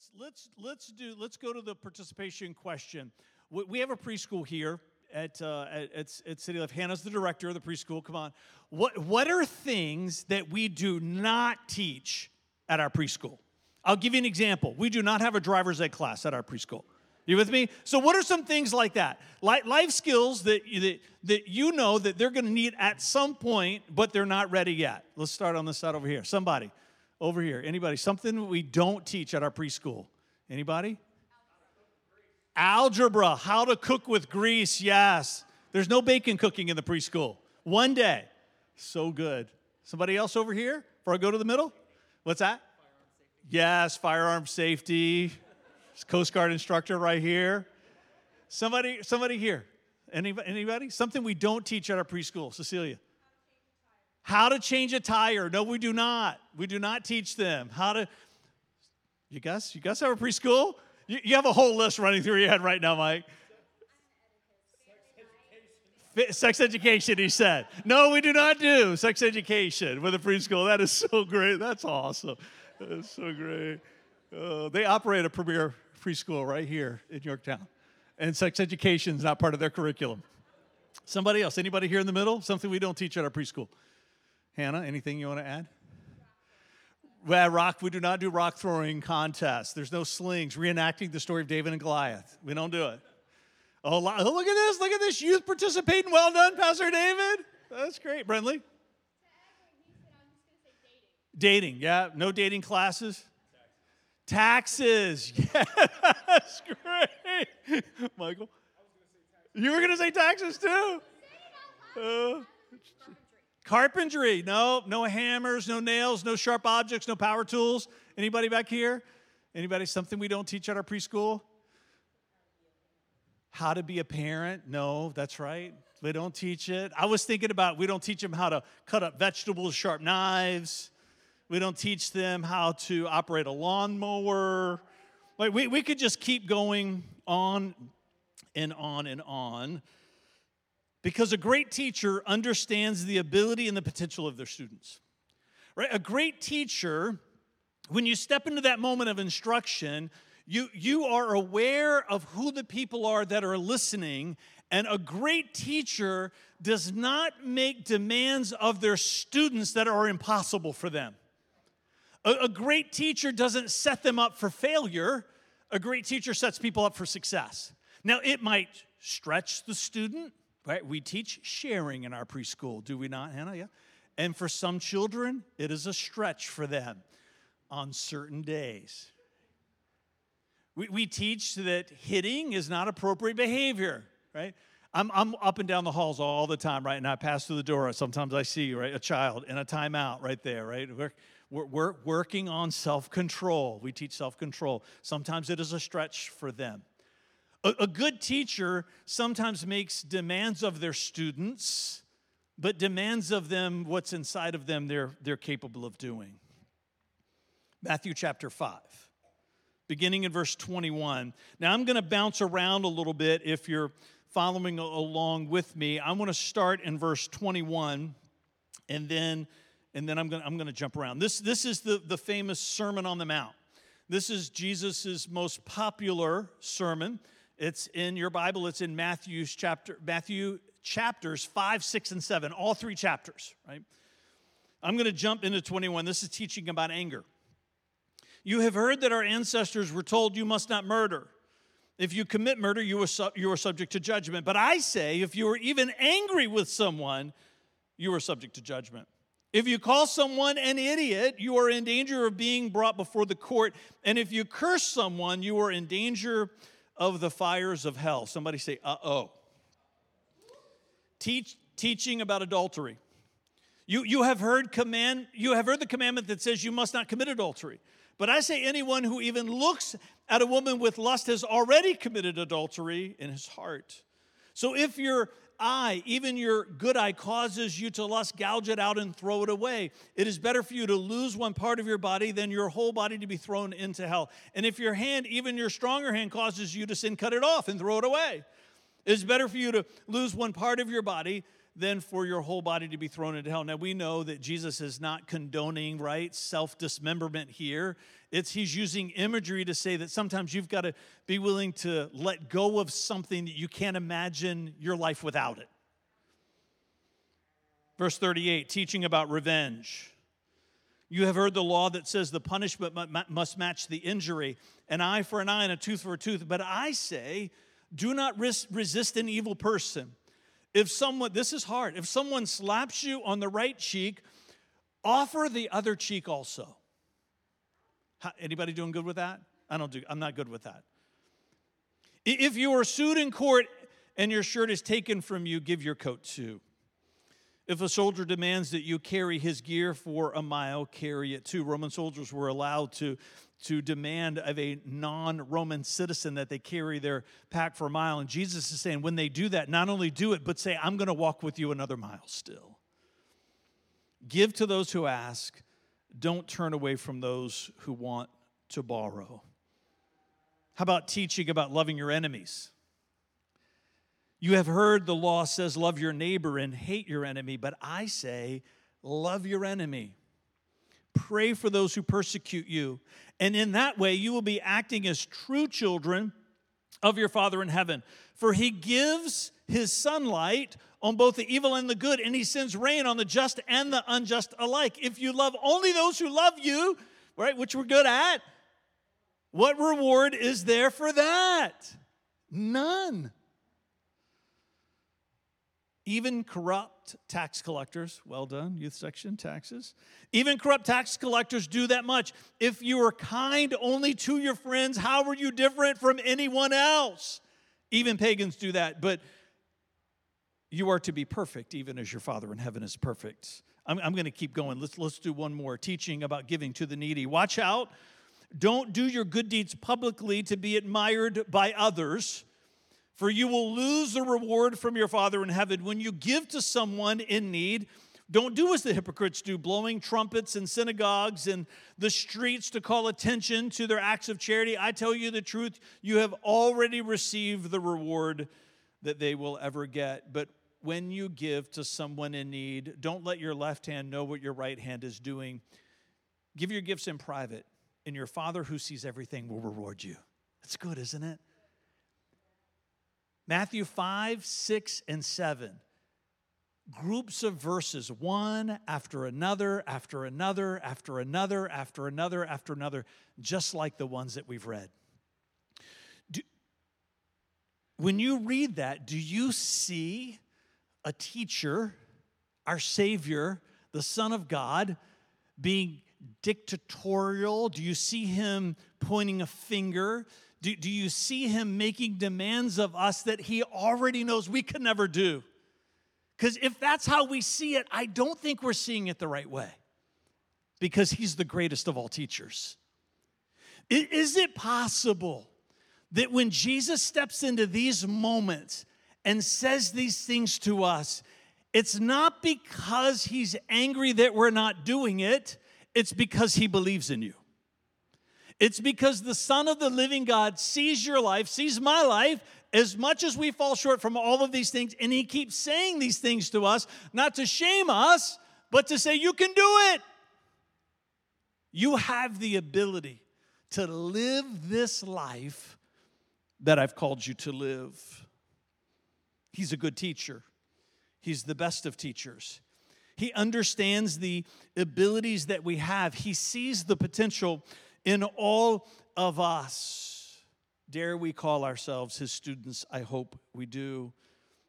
let's let's let's do let's go to the participation question. We, have a preschool here at, uh, at, at, at City Life. Hannah's the director of the preschool. Come on, what what are things that we do not teach at our preschool? I'll give you an example. We do not have a driver's ed class at our preschool. You with me? So, what are some things like that? Life skills that, that, that you know that they're going to need at some point, but they're not ready yet. Let's start on this side over here. Somebody over here. Anybody? Something we don't teach at our preschool. Anybody? Algebra. How to cook with grease. Yes. There's no bacon cooking in the preschool. One day. So good. Somebody else over here before I go to the middle? What's that? Yes, firearm safety. Coast Guard instructor right here. Somebody, somebody here. Anybody, anybody? Something we don't teach at our preschool. Cecilia. How to change a tire. No, we do not. We do not teach them. How to. You guys, you guys have a preschool? You, you have a whole list running through your head right now, Mike. Sex education, he said. No, we do not do sex education with a preschool. That is so great. That's awesome. That's so great. Uh, they operate a premier preschool right here in Yorktown, and sex education is not part of their curriculum. Somebody else? Anybody here in the middle? Something we don't teach at our preschool. Hannah, anything you want to add? Well, rock, we do not do rock throwing contests. There's no slings reenacting the story of David and Goliath. We don't do it. Oh, look at this. Look at this. Youth participating. Well done, Pastor David. That's great. Brindley? Dating, yeah. No dating classes. Taxes. Yes, great. Michael? You were going to say taxes too? Uh, carpentry. No, no hammers, no nails, no sharp objects, no power tools. Anybody back here? Anybody something we don't teach at our preschool? How to be a parent? No, that's right. We don't teach it. I was thinking about we don't teach them how to cut up vegetables, sharp knives. We don't teach them how to operate a lawnmower. Like we, we could just keep going on and on and on because a great teacher understands the ability and the potential of their students. Right? A great teacher, when you step into that moment of instruction, you, you are aware of who the people are that are listening, and a great teacher does not make demands of their students that are impossible for them. A, a great teacher doesn't set them up for failure, a great teacher sets people up for success. Now, it might stretch the student, right? We teach sharing in our preschool, do we not, Hannah? Yeah. And for some children, it is a stretch for them on certain days. We, we teach that hitting is not appropriate behavior, right? I'm, I'm up and down the halls all the time, right? And I pass through the door. Sometimes I see, right, a child in a timeout right there, right? We're, we're, we're working on self control. We teach self control. Sometimes it is a stretch for them. A, a good teacher sometimes makes demands of their students, but demands of them what's inside of them they're, they're capable of doing. Matthew chapter 5 beginning in verse 21. Now, I'm going to bounce around a little bit if you're following along with me. I want to start in verse 21 and then and then I'm going I'm to jump around. This this is the the famous Sermon on the Mount. This is Jesus's most popular sermon. It's in your Bible. It's in Matthew's chapter Matthew chapters 5, 6 and 7, all three chapters, right? I'm going to jump into 21. This is teaching about anger. You have heard that our ancestors were told you must not murder. If you commit murder, you are, su- you are subject to judgment. But I say, if you are even angry with someone, you are subject to judgment. If you call someone an idiot, you are in danger of being brought before the court. And if you curse someone, you are in danger of the fires of hell. Somebody say, uh oh. Teach, teaching about adultery. You, you have heard command, you have heard the commandment that says you must not commit adultery. But I say anyone who even looks at a woman with lust has already committed adultery in his heart. So if you're eye, even your good eye, causes you to lust, gouge it out and throw it away. It is better for you to lose one part of your body than your whole body to be thrown into hell. And if your hand, even your stronger hand, causes you to sin, cut it off and throw it away. It is better for you to lose one part of your body than for your whole body to be thrown into hell. Now we know that Jesus is not condoning, right, self dismemberment here. It's he's using imagery to say that sometimes you've got to be willing to let go of something that you can't imagine your life without it. Verse 38, teaching about revenge. You have heard the law that says the punishment must match the injury, an eye for an eye and a tooth for a tooth. But I say, do not resist an evil person. If someone, this is hard, if someone slaps you on the right cheek, offer the other cheek also. Anybody doing good with that? I don't do, I'm not good with that. If you are sued in court and your shirt is taken from you, give your coat too. If a soldier demands that you carry his gear for a mile, carry it too. Roman soldiers were allowed to, to demand of a non Roman citizen that they carry their pack for a mile. And Jesus is saying, when they do that, not only do it, but say, I'm going to walk with you another mile still. Give to those who ask, don't turn away from those who want to borrow. How about teaching about loving your enemies? You have heard the law says, Love your neighbor and hate your enemy, but I say, Love your enemy. Pray for those who persecute you. And in that way, you will be acting as true children of your Father in heaven. For he gives his sunlight on both the evil and the good, and he sends rain on the just and the unjust alike. If you love only those who love you, right, which we're good at, what reward is there for that? None. Even corrupt tax collectors, well done, youth section, taxes. Even corrupt tax collectors do that much. If you were kind only to your friends, how are you different from anyone else? Even pagans do that, but you are to be perfect, even as your Father in heaven is perfect. I'm, I'm going to keep going. Let's, let's do one more teaching about giving to the needy. Watch out. Don't do your good deeds publicly to be admired by others for you will lose the reward from your Father in heaven. When you give to someone in need, don't do as the hypocrites do, blowing trumpets in synagogues and the streets to call attention to their acts of charity. I tell you the truth, you have already received the reward that they will ever get. But when you give to someone in need, don't let your left hand know what your right hand is doing. Give your gifts in private, and your Father who sees everything will reward you. That's good, isn't it? Matthew 5, 6, and 7. Groups of verses, one after another, after another, after another, after another, after another, just like the ones that we've read. Do, when you read that, do you see a teacher, our Savior, the Son of God, being dictatorial? Do you see him pointing a finger? Do, do you see him making demands of us that he already knows we can never do? Because if that's how we see it, I don't think we're seeing it the right way because he's the greatest of all teachers. Is it possible that when Jesus steps into these moments and says these things to us, it's not because he's angry that we're not doing it, it's because he believes in you. It's because the Son of the living God sees your life, sees my life, as much as we fall short from all of these things, and He keeps saying these things to us, not to shame us, but to say, You can do it. You have the ability to live this life that I've called you to live. He's a good teacher, He's the best of teachers. He understands the abilities that we have, He sees the potential in all of us. Dare we call ourselves his students? I hope we do.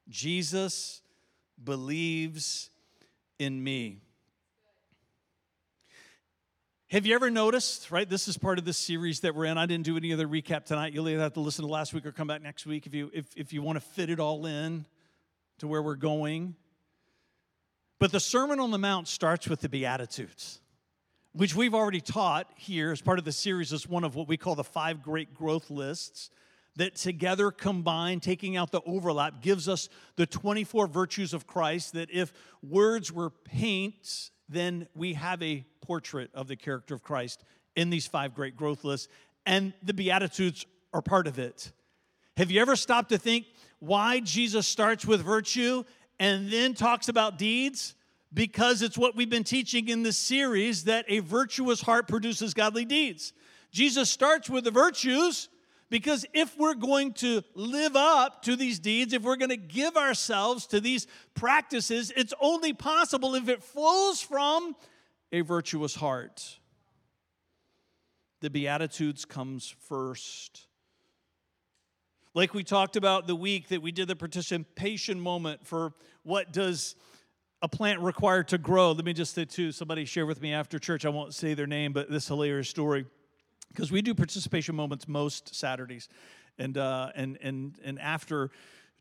Jesus believes in me. Have you ever noticed, right? This is part of this series that we're in. I didn't do any other recap tonight. You'll either have to listen to last week or come back next week if you if, if you want to fit it all in to where we're going. But the Sermon on the Mount starts with the Beatitudes which we've already taught here as part of the series is one of what we call the five great growth lists that together combined taking out the overlap gives us the 24 virtues of christ that if words were paints then we have a portrait of the character of christ in these five great growth lists and the beatitudes are part of it have you ever stopped to think why jesus starts with virtue and then talks about deeds? Because it's what we've been teaching in this series that a virtuous heart produces godly deeds. Jesus starts with the virtues because if we're going to live up to these deeds, if we're going to give ourselves to these practices, it's only possible if it flows from a virtuous heart. The Beatitudes comes first. Like we talked about the week that we did the participation moment for what does a plant required to grow. Let me just say too, somebody shared with me after church, I won't say their name, but this hilarious story because we do participation moments most Saturdays, and uh, and and and after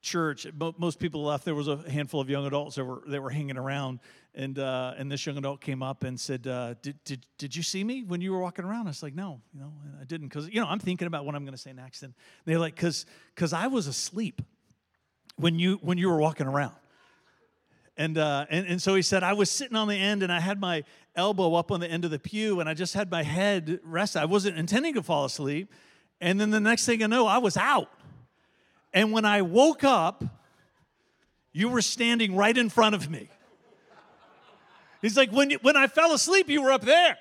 church, most people left. There was a handful of young adults that were that were hanging around, and uh, and this young adult came up and said, uh, "Did did did you see me when you were walking around?" I was like, "No, you know, I didn't," because you know I'm thinking about what I'm going to say next, and they're like, "Cause cause I was asleep when you when you were walking around." And, uh, and, and so he said, I was sitting on the end and I had my elbow up on the end of the pew and I just had my head rest. I wasn't intending to fall asleep. And then the next thing I know, I was out. And when I woke up, you were standing right in front of me. He's like, when, when I fell asleep, you were up there.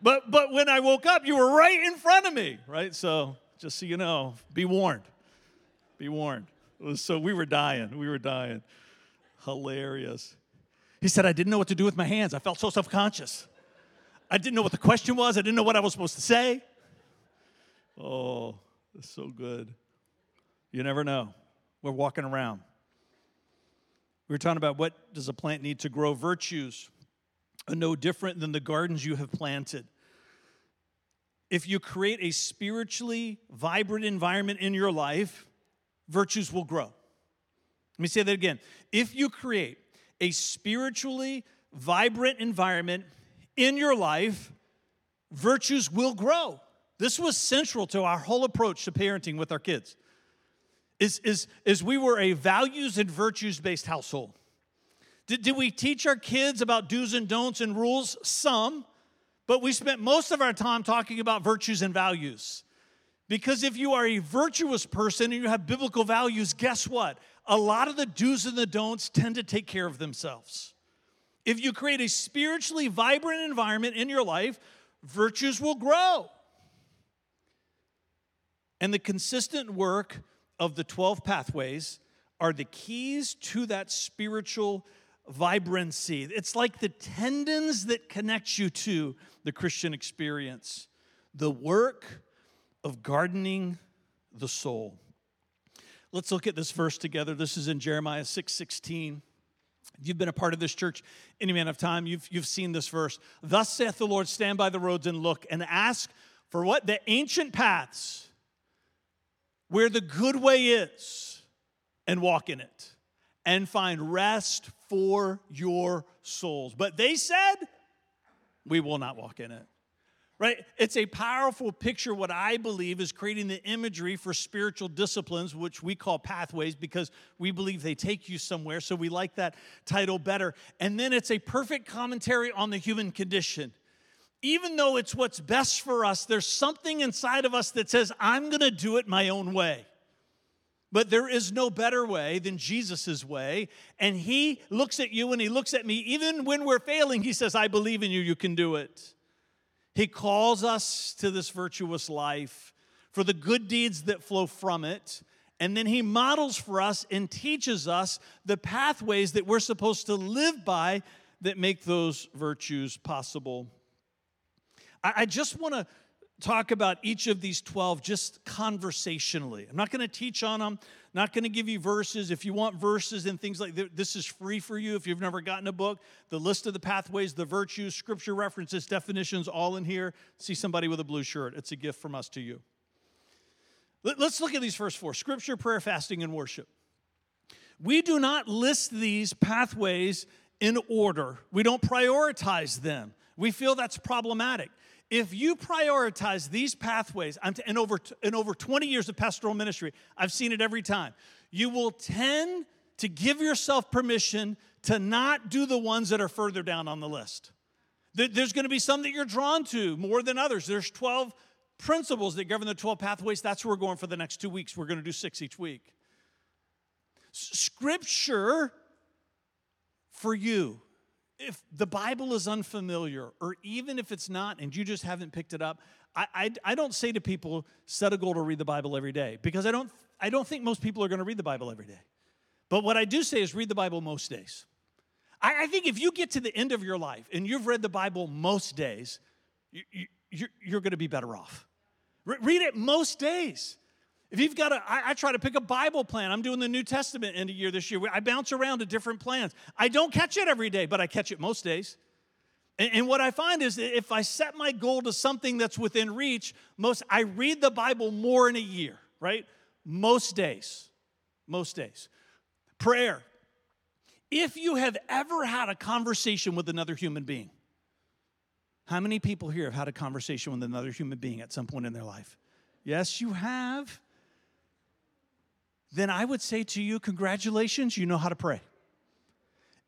But, but when I woke up, you were right in front of me, right? So just so you know, be warned. Be warned. so we were dying. We were dying. Hilarious. He said, I didn't know what to do with my hands. I felt so self conscious. I didn't know what the question was. I didn't know what I was supposed to say. Oh, it's so good. You never know. We're walking around. We were talking about what does a plant need to grow? Virtues are no different than the gardens you have planted. If you create a spiritually vibrant environment in your life, virtues will grow. Let me say that again. If you create a spiritually vibrant environment in your life, virtues will grow. This was central to our whole approach to parenting with our kids. Is, is, is we were a values and virtues based household. Did, did we teach our kids about do's and don'ts and rules? Some, but we spent most of our time talking about virtues and values. Because if you are a virtuous person and you have biblical values, guess what? a lot of the do's and the don'ts tend to take care of themselves. If you create a spiritually vibrant environment in your life, virtues will grow. And the consistent work of the 12 pathways are the keys to that spiritual vibrancy. It's like the tendons that connect you to the Christian experience, the work of gardening the soul. Let's look at this verse together. This is in Jeremiah 6 16. If you've been a part of this church any amount of time, you've, you've seen this verse. Thus saith the Lord, stand by the roads and look and ask for what? The ancient paths where the good way is and walk in it and find rest for your souls. But they said, we will not walk in it right? It's a powerful picture, what I believe is creating the imagery for spiritual disciplines, which we call pathways because we believe they take you somewhere. So we like that title better. And then it's a perfect commentary on the human condition. Even though it's what's best for us, there's something inside of us that says, I'm going to do it my own way. But there is no better way than Jesus' way. And he looks at you and he looks at me. Even when we're failing, he says, I believe in you, you can do it. He calls us to this virtuous life for the good deeds that flow from it. And then he models for us and teaches us the pathways that we're supposed to live by that make those virtues possible. I, just want to talk about each of these 12 just conversationally. I'm not going to teach on them, not going to give you verses. If you want verses and things like that, this is free for you if you've never gotten a book. The list of the pathways, the virtues, scripture references, definitions, all in here. See somebody with a blue shirt. It's a gift from us to you. Let's look at these first four scripture, prayer, fasting, and worship. We do not list these pathways in order, we don't prioritize them. We feel that's problematic. If you prioritize these pathways, in over, in over 20 years of pastoral ministry, I've seen it every time, you will tend to give yourself permission to not do the ones that are further down on the list. There's going to be some that you're drawn to more than others. There's 12 principles that govern the 12 pathways. That's where we're going for the next two weeks. We're going to do six each week. Scripture for you, if the Bible is unfamiliar, or even if it's not and you just haven't picked it up, I, I, I don't say to people, set a goal to read the Bible every day, because I don't, I don't think most people are going to read the Bible every day. But what I do say is read the Bible most days. I, I think if you get to the end of your life and you've read the Bible most days, you, you, you're, you're going to be better off. Re- read it most days. If you've got a, I, I try to pick a Bible plan. I'm doing the New Testament end of year this year. I bounce around to different plans. I don't catch it every day, but I catch it most days. And, and what I find is that if I set my goal to something that's within reach, most I read the Bible more in a year, right? Most days. Most days. Prayer. If you have ever had a conversation with another human being, how many people here have had a conversation with another human being at some point in their life? Yes, you have. Then I would say to you, congratulations, you know how to pray.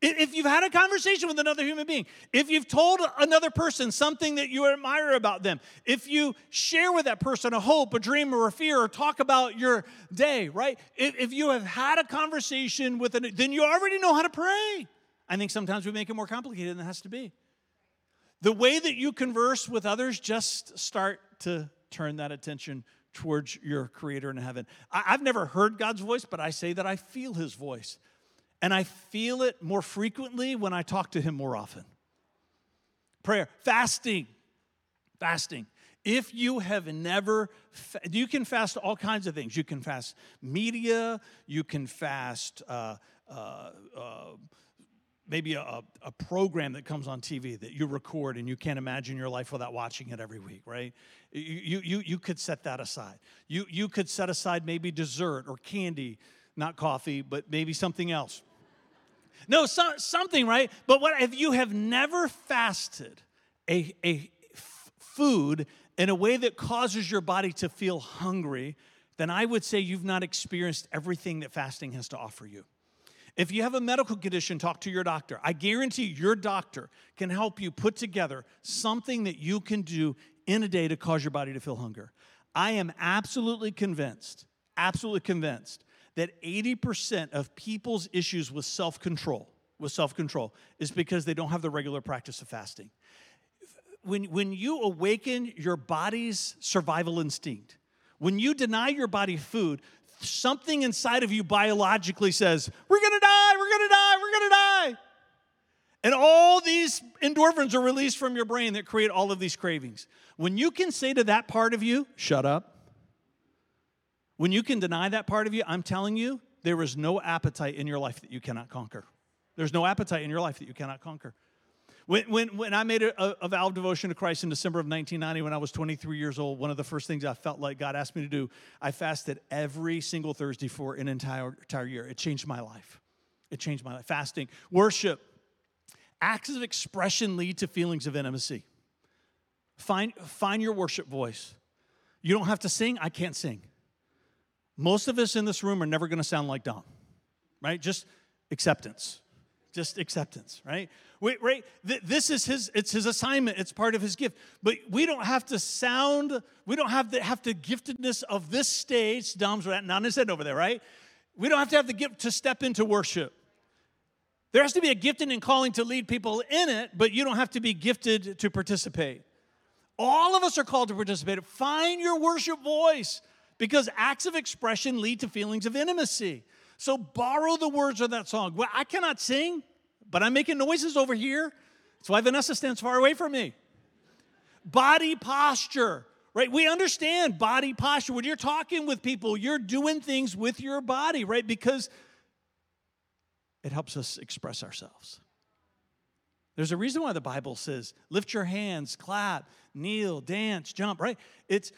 If you've had a conversation with another human being, if you've told another person something that you admire about them, if you share with that person a hope, a dream, or a fear, or talk about your day, right? If you have had a conversation with an, then you already know how to pray. I think sometimes we make it more complicated than it has to be. The way that you converse with others, just start to turn that attention towards your Creator in heaven. I've never heard God's voice, but I say that I feel His voice. And I feel it more frequently when I talk to him more often. Prayer, fasting, fasting. If you have never, you can fast all kinds of things. You can fast media, you can fast uh, uh, uh, maybe a, a program that comes on TV that you record and you can't imagine your life without watching it every week, right? You, you, you could set that aside. You, you could set aside maybe dessert or candy, not coffee, but maybe something else. No, so, something, right? But what if you have never fasted a, a f- food in a way that causes your body to feel hungry, then I would say you've not experienced everything that fasting has to offer you. If you have a medical condition, talk to your doctor. I guarantee your doctor can help you put together something that you can do in a day to cause your body to feel hunger. I am absolutely convinced, absolutely convinced that 80% of people's issues with self control, with self control, is because they don't have the regular practice of fasting. When, when you awaken your body's survival instinct, when you deny your body food, something inside of you biologically says, We're gonna die, we're gonna die, we're gonna die. And all these endorphins are released from your brain that create all of these cravings. When you can say to that part of you, Shut up, when you can deny that part of you, I'm telling you, there is no appetite in your life that you cannot conquer. There's no appetite in your life that you cannot conquer. When, when, when I made a, a vow of devotion to Christ in December of 1990, when I was 23 years old, one of the first things I felt like God asked me to do, I fasted every single Thursday for an entire, entire year. It changed my life. It changed my life. Fasting, worship, acts of expression lead to feelings of intimacy. Find, find your worship voice. You don't have to sing, I can't sing. Most of us in this room are never going to sound like Dom, right? Just acceptance. Just acceptance, right? Wait, right? This is his, it's his assignment, it's part of his gift. But we don't have to sound, we don't have to have the giftedness of this stage. Dom's nodding his head over there, right? We don't have to have the gift to step into worship. There has to be a gifting and calling to lead people in it, but you don't have to be gifted to participate. All of us are called to participate. Find your worship voice because acts of expression lead to feelings of intimacy. So borrow the words of that song. Well, I cannot sing, but I'm making noises over here. That's why Vanessa stands far away from me. Body posture, right? We understand body posture. When you're talking with people, you're doing things with your body, right? Because it helps us express ourselves. There's a reason why the Bible says lift your hands, clap, kneel, dance, jump, right? It's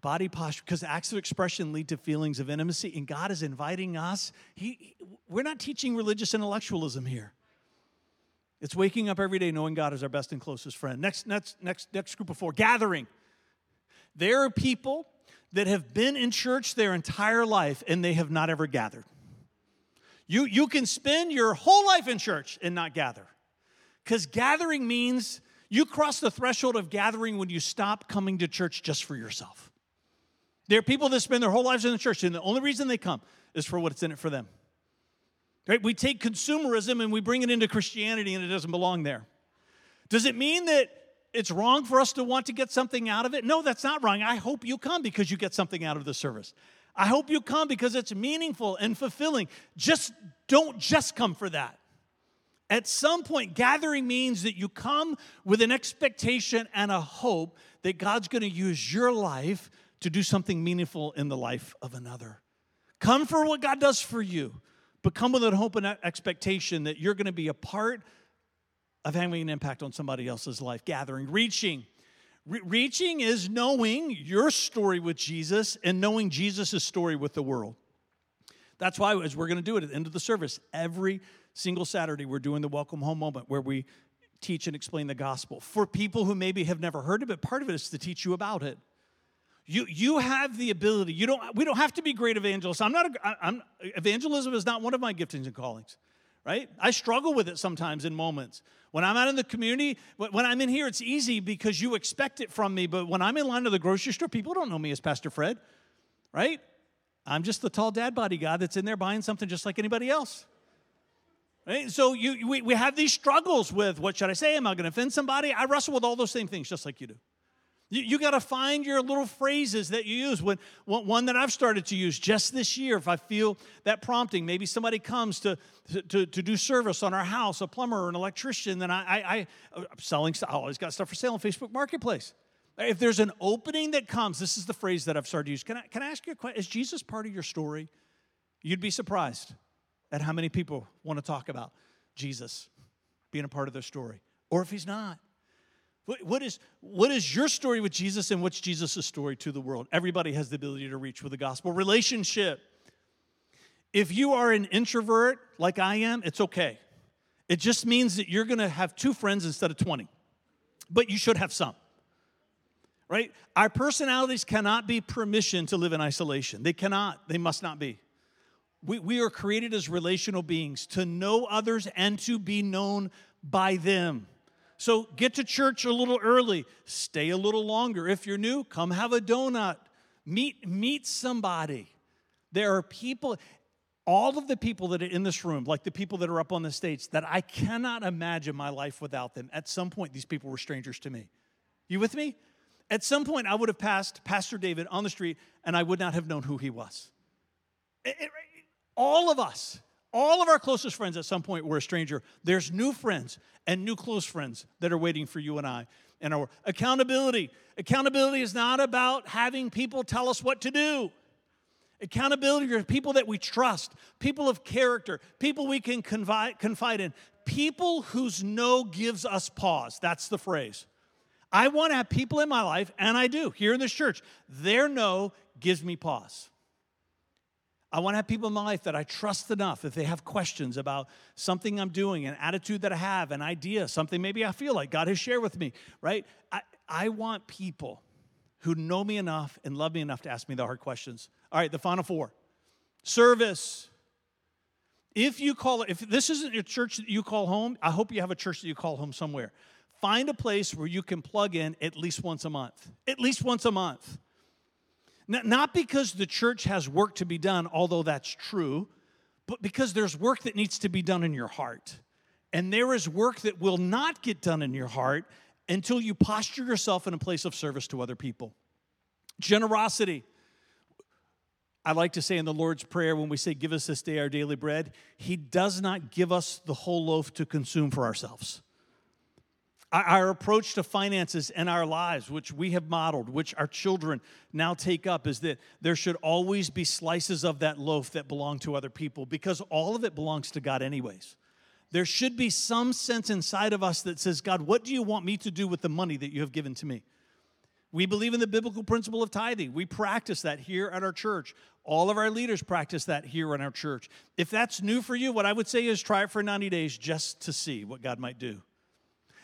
body posture because acts of expression lead to feelings of intimacy and god is inviting us. He, we're not teaching religious intellectualism here. It's waking up every day knowing god is our best and closest friend. Next next next next group of four gathering. There are people that have been in church their entire life and they have not ever gathered. You you can spend your whole life in church and not gather because gathering means you cross the threshold of gathering when you stop coming to church just for yourself there are people that spend their whole lives in the church, and the only reason they come is for what's in it for them. Right? We take consumerism and we bring it into Christianity and it doesn't belong there. Does it mean that it's wrong for us to want to get something out of it? No, that's not wrong. I hope you come because you get something out of the service. I hope you come because it's meaningful and fulfilling. Just don't just come for that. At some point, gathering means that you come with an expectation and a hope that God's going to use your life to do something meaningful in the life of another. Come for what God does for you, but come with a hope and expectation that you're going to be a part of having an impact on somebody else's life. Gathering, reaching. Re- reaching is knowing your story with Jesus and knowing Jesus' story with the world. That's why, as we're going to do it at the end of the service, every single Saturday, we're doing the welcome home moment where we teach and explain the gospel. For people who maybe have never heard of it, part of it is to teach you about it. You, you have the ability. You don't, we don't have to be great evangelists. I'm not a, I'm, evangelism is not one of my giftings and callings right? I struggle with it sometimes in moments. When I'm out in the community, when I'm in here, it's easy because you expect it from me. But when I'm in line to the grocery store, people don't know me as Pastor Fred, right? I'm just the tall dad body guy that's in there buying something just like anybody else. Right? So you, we, we have these struggles with what should I say? Am I going to offend somebody? I wrestle with all those same things just like you do. You, you got to find your little phrases that you use. When, one that I've started to use just this year, if I feel that prompting, maybe somebody comes to, to, to do service on our house, a plumber or an electrician, then I, I, am selling, stuff. I always got stuff for sale on Facebook Marketplace. If there's an opening that comes, this is the phrase that I've started to use. Can I, can I ask you a question? Is Jesus part of your story? You'd be surprised at how many people want to talk about Jesus being a part of their story, or if he's not. What, what, is, what is your story with Jesus and what's Jesus' story to the world? Everybody has the ability to reach with the gospel. Relationship. If you are an introvert like I am, it's okay. It just means that you're gonna have two friends instead of 20, but you should have some. Right? Our personalities cannot be permission to live in isolation. They cannot, they must not be. We, we are created as relational beings to know others and to be known by them. So get to church a little early, stay a little longer. If you're new, come have a donut. Meet meet somebody. There are people all of the people that are in this room, like the people that are up on the stage, that I cannot imagine my life without them. At some point, these people were strangers to me. You with me? At some point, I would have passed Pastor David on the street and I would not have known who he was. It, it, all of us, all of our closest friends at some point were a stranger. There's new friends and new close friends that are waiting for you and I. And our accountability. Accountability is not about having people tell us what to do. Accountability are people that we trust, people of character, people we can confide, confide in, people whose no gives us pause. That's the phrase. I want to have people in my life, and I do here in this church. Their no gives me pause. I want to have people in my life that I trust enough if they have questions about something I'm doing, an attitude that I have, an idea, something maybe I feel like God has shared with me, right? I, I want people who know me enough and love me enough to ask me the hard questions. All right, the final four service. If you call it, if this isn't your church that you call home, I hope you have a church that you call home somewhere. Find a place where you can plug in at least once a month. At least once a month. Not because the church has work to be done, although that's true, but because there's work that needs to be done in your heart. And there is work that will not get done in your heart until you posture yourself in a place of service to other people. Generosity. I like to say in the Lord's Prayer when we say, Give us this day our daily bread, He does not give us the whole loaf to consume for ourselves. Our approach to finances and our lives, which we have modeled, which our children now take up, is that there should always be slices of that loaf that belong to other people because all of it belongs to God, anyways. There should be some sense inside of us that says, God, what do you want me to do with the money that you have given to me? We believe in the biblical principle of tithing. We practice that here at our church. All of our leaders practice that here in our church. If that's new for you, what I would say is try it for 90 days just to see what God might do.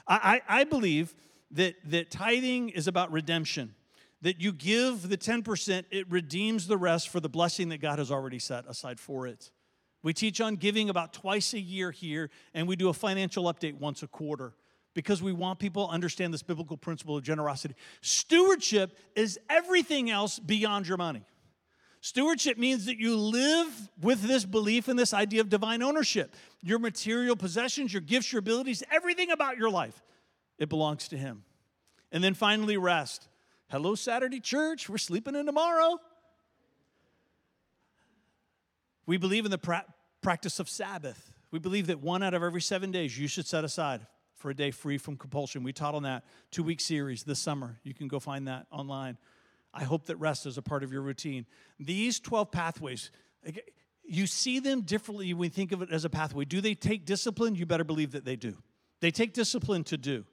I, I believe that, that tithing is about redemption, that you give the 10%, it redeems the rest for the blessing that God has already set aside for it. We teach on giving about twice a year here, and we do a financial update once a quarter because we want people to understand this biblical principle of generosity. Stewardship is everything else beyond your money. Stewardship means that you live with this belief and this idea of divine ownership. Your material possessions, your gifts, your abilities, everything about your life, it belongs to Him. And then finally, rest. Hello, Saturday church. We're sleeping in tomorrow. We believe in the pra- practice of Sabbath. We believe that one out of every seven days you should set aside for a day free from compulsion. We taught on that two week series this summer. You can go find that online. I hope that rest is a part of your routine. These 12 pathways, you see them differently when you think of it as a pathway. Do they take discipline? You better believe that they do. They take discipline to do.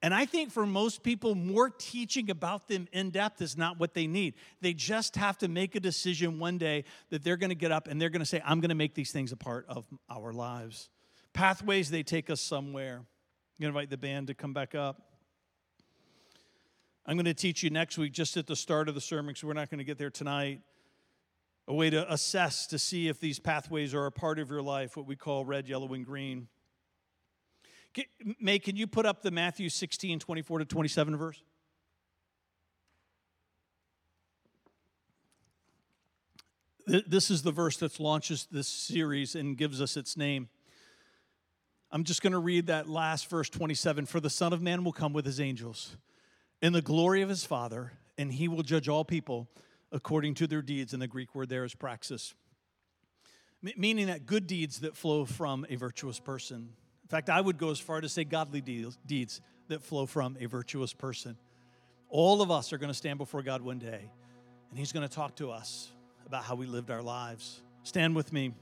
And I think for most people, more teaching about them in depth is not what they need. They just have to make a decision one day that they're going to get up and they're going to say, I'm going to make these things a part of our lives. Pathways, they take us somewhere. I'm going to invite the band to come back up. I'm going to teach you next week, just at the start of the sermon, because we're not going to get there tonight, a way to assess to see if these pathways are a part of your life, what we call red, yellow, and green. May, can you put up the Matthew 16, 24 to 27 verse? This is the verse that launches this series and gives us its name. I'm just going to read that last verse 27 For the Son of Man will come with his angels in the glory of his Father, and he will judge all people according to their deeds. And the Greek word there is praxis, meaning that good deeds that flow from a virtuous person. In fact, I would go as far to say godly deeds that flow from a virtuous person. All of us are going to stand before God one day, and He's going to talk to us about how we lived our lives. Stand with me.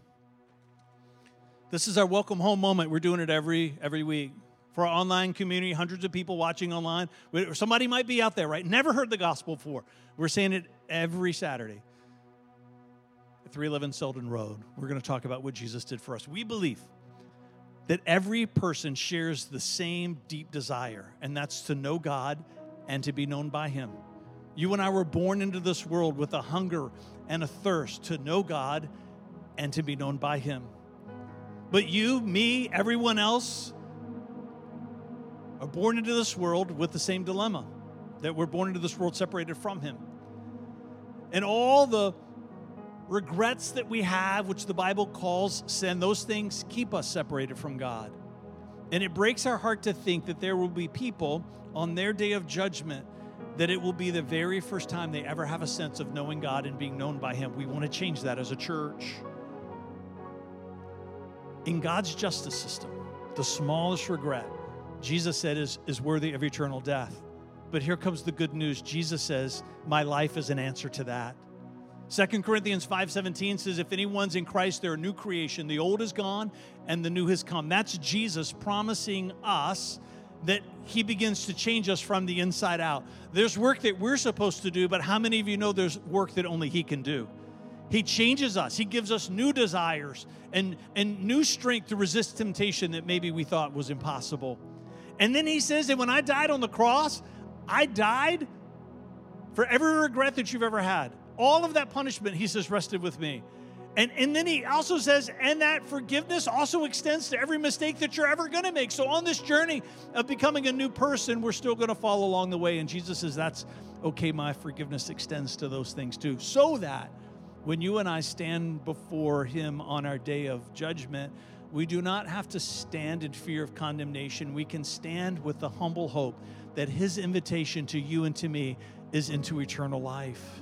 This is our welcome home moment. We're doing it every every week. For our online community, hundreds of people watching online. Somebody might be out there, right? Never heard the gospel before. We're saying it every Saturday at 311 Selden Road. We're going to talk about what Jesus did for us. We believe that every person shares the same deep desire, and that's to know God and to be known by Him. You and I were born into this world with a hunger and a thirst to know God and to be known by Him. But you, me, everyone else are born into this world with the same dilemma that we're born into this world separated from Him. And all the regrets that we have, which the Bible calls sin, those things keep us separated from God. And it breaks our heart to think that there will be people on their day of judgment that it will be the very first time they ever have a sense of knowing God and being known by Him. We want to change that as a church. In God's justice system, the smallest regret, Jesus said, is, is worthy of eternal death. But here comes the good news. Jesus says, My life is an answer to that. 2 Corinthians 5:17 says if anyone's in Christ they're a new creation the old is gone and the new has come that's Jesus promising us that he begins to change us from the inside out there's work that we're supposed to do but how many of you know there's work that only he can do he changes us he gives us new desires and and new strength to resist temptation that maybe we thought was impossible and then he says that when I died on the cross I died for every regret that you've ever had all of that punishment, he says, rested with me. And, and then he also says, and that forgiveness also extends to every mistake that you're ever going to make. So on this journey of becoming a new person, we're still going to fall along the way. And Jesus says, that's okay, my forgiveness extends to those things too. So that when you and I stand before him on our day of judgment, we do not have to stand in fear of condemnation. We can stand with the humble hope that his invitation to you and to me is into eternal life.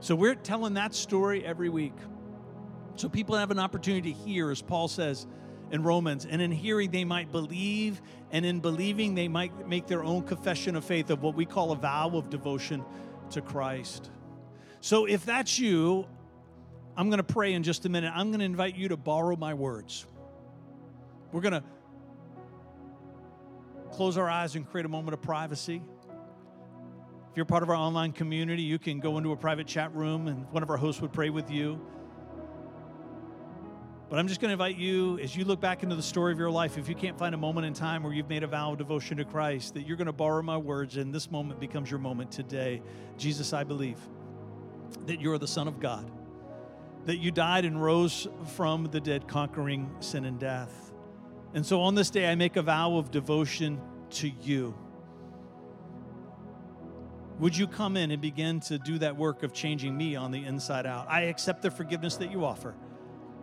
So we're telling that story every week. So people have an opportunity to hear, as Paul says in Romans, and in hearing they might believe, and in believing they might make their own confession of faith of what we call a vow of devotion to Christ. So if that's you, I'm going to pray in just a minute. I'm going to invite you to borrow my words. We're going to close our eyes and create a moment of privacy. If you're part of our online community, you can go into a private chat room and one of our hosts would pray with you. But I'm just going to invite you, as you look back into the story of your life, if you can't find a moment in time where you've made a vow of devotion to Christ, that you're going to borrow my words and this moment becomes your moment today. Jesus, I believe that you're the Son of God, that you died and rose from the dead, conquering sin and death. And so on this day, I make a vow of devotion to you. Would you come in and begin to do that work of changing me on the inside out? I accept the forgiveness that you offer,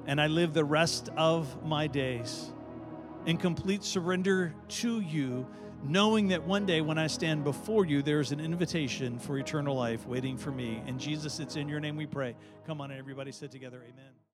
and I live the rest of my days in complete surrender to you, knowing that one day when I stand before you, there's an invitation for eternal life waiting for me. And Jesus, it's in your name we pray. Come on, everybody, sit together. Amen.